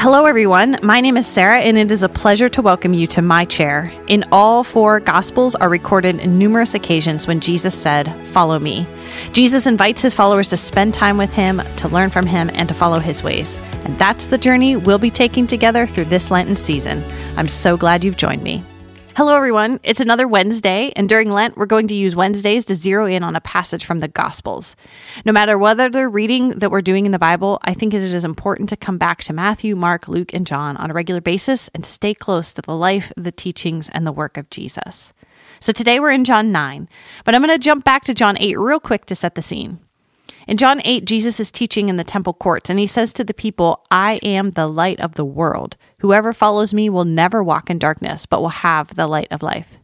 Hello, everyone. My name is Sarah, and it is a pleasure to welcome you to my chair. In all four Gospels are recorded numerous occasions when Jesus said, Follow me. Jesus invites his followers to spend time with him, to learn from him, and to follow his ways. And that's the journey we'll be taking together through this Lenten season. I'm so glad you've joined me. Hello, everyone. It's another Wednesday, and during Lent, we're going to use Wednesdays to zero in on a passage from the Gospels. No matter whether the reading that we're doing in the Bible, I think it is important to come back to Matthew, Mark, Luke, and John on a regular basis and stay close to the life, the teachings, and the work of Jesus. So today we're in John 9, but I'm going to jump back to John 8 real quick to set the scene. In John 8, Jesus is teaching in the temple courts, and he says to the people, I am the light of the world. Whoever follows me will never walk in darkness, but will have the light of life.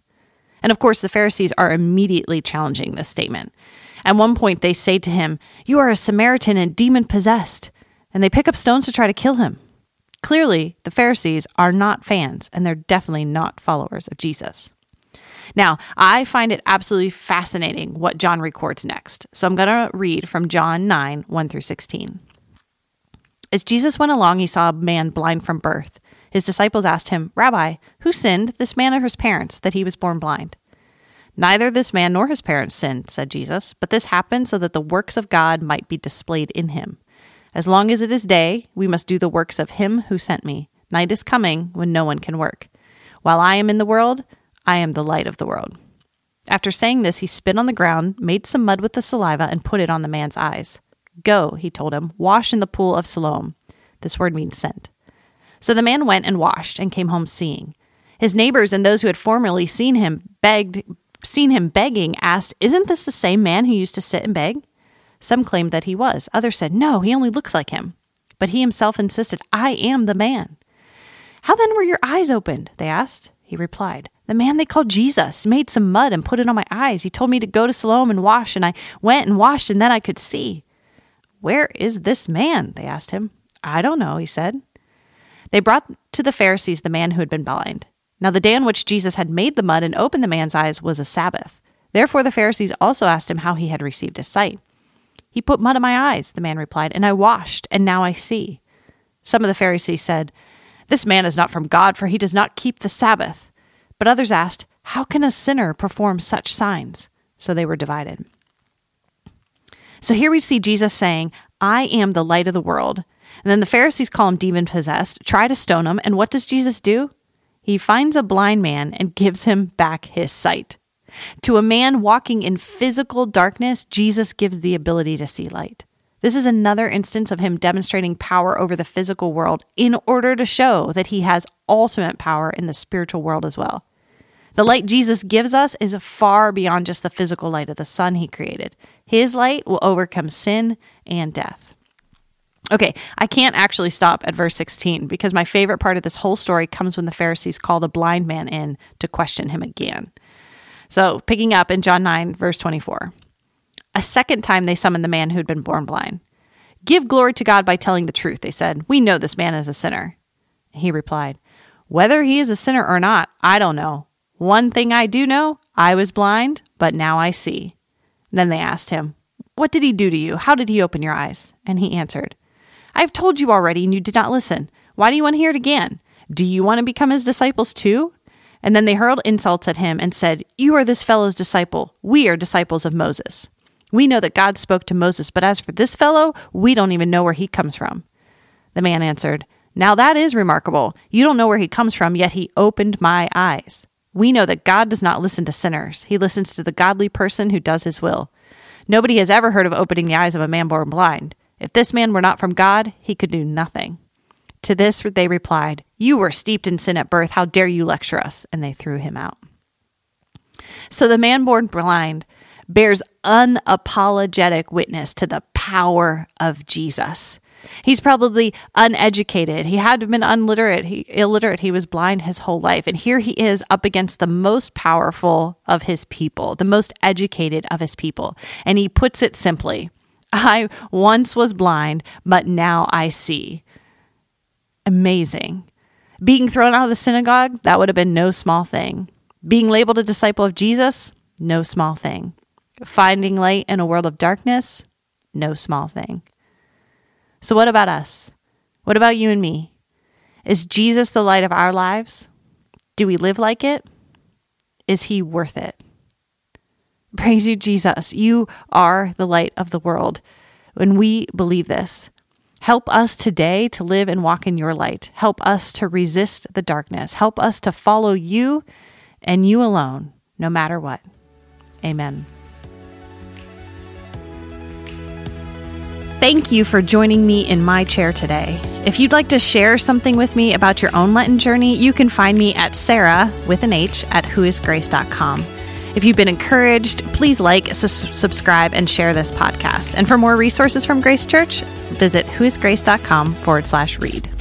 And of course, the Pharisees are immediately challenging this statement. At one point, they say to him, You are a Samaritan and demon possessed. And they pick up stones to try to kill him. Clearly, the Pharisees are not fans, and they're definitely not followers of Jesus. Now, I find it absolutely fascinating what John records next. So I'm going to read from John 9 1 through 16. As Jesus went along, he saw a man blind from birth. His disciples asked him, Rabbi, who sinned, this man or his parents, that he was born blind? Neither this man nor his parents sinned, said Jesus, but this happened so that the works of God might be displayed in him. As long as it is day, we must do the works of him who sent me. Night is coming when no one can work. While I am in the world, I am the light of the world. After saying this, he spit on the ground, made some mud with the saliva, and put it on the man's eyes. Go, he told him, wash in the pool of Siloam. This word means sent. So the man went and washed and came home seeing. His neighbors and those who had formerly seen him begged seen him begging asked, "Isn't this the same man who used to sit and beg?" Some claimed that he was. Others said, "No, he only looks like him." But he himself insisted, "I am the man." "How then were your eyes opened?" they asked. He replied, "The man they called Jesus made some mud and put it on my eyes. He told me to go to Siloam and wash, and I went and washed, and then I could see." "Where is this man?" they asked him. "I don't know," he said. They brought to the Pharisees the man who had been blind. Now, the day on which Jesus had made the mud and opened the man's eyes was a Sabbath. Therefore, the Pharisees also asked him how he had received his sight. He put mud on my eyes, the man replied, and I washed, and now I see. Some of the Pharisees said, This man is not from God, for he does not keep the Sabbath. But others asked, How can a sinner perform such signs? So they were divided. So here we see Jesus saying, I am the light of the world. And then the Pharisees call him demon possessed, try to stone him. And what does Jesus do? He finds a blind man and gives him back his sight. To a man walking in physical darkness, Jesus gives the ability to see light. This is another instance of him demonstrating power over the physical world in order to show that he has ultimate power in the spiritual world as well. The light Jesus gives us is far beyond just the physical light of the sun he created. His light will overcome sin and death. Okay, I can't actually stop at verse 16 because my favorite part of this whole story comes when the Pharisees call the blind man in to question him again. So, picking up in John 9, verse 24. A second time they summoned the man who had been born blind. Give glory to God by telling the truth, they said. We know this man is a sinner. He replied, Whether he is a sinner or not, I don't know. One thing I do know I was blind, but now I see. Then they asked him, What did he do to you? How did he open your eyes? And he answered, I have told you already, and you did not listen. Why do you want to hear it again? Do you want to become his disciples too? And then they hurled insults at him and said, You are this fellow's disciple. We are disciples of Moses. We know that God spoke to Moses, but as for this fellow, we don't even know where he comes from. The man answered, Now that is remarkable. You don't know where he comes from, yet he opened my eyes. We know that God does not listen to sinners, he listens to the godly person who does his will. Nobody has ever heard of opening the eyes of a man born blind. If this man were not from God, he could do nothing. To this they replied, You were steeped in sin at birth. How dare you lecture us? And they threw him out. So the man born blind bears unapologetic witness to the power of Jesus. He's probably uneducated. He had been unliterate. He illiterate. He was blind his whole life. And here he is up against the most powerful of his people, the most educated of his people. And he puts it simply I once was blind, but now I see. Amazing. Being thrown out of the synagogue, that would have been no small thing. Being labeled a disciple of Jesus, no small thing. Finding light in a world of darkness, no small thing. So, what about us? What about you and me? Is Jesus the light of our lives? Do we live like it? Is he worth it? Praise you, Jesus. You are the light of the world. When we believe this, help us today to live and walk in your light. Help us to resist the darkness. Help us to follow you and you alone, no matter what. Amen. Thank you for joining me in my chair today. If you'd like to share something with me about your own Lenten journey, you can find me at Sarah with an H at whoisgrace.com. If you've been encouraged, please like, su- subscribe, and share this podcast. And for more resources from Grace Church, visit whoisgrace.com forward slash read.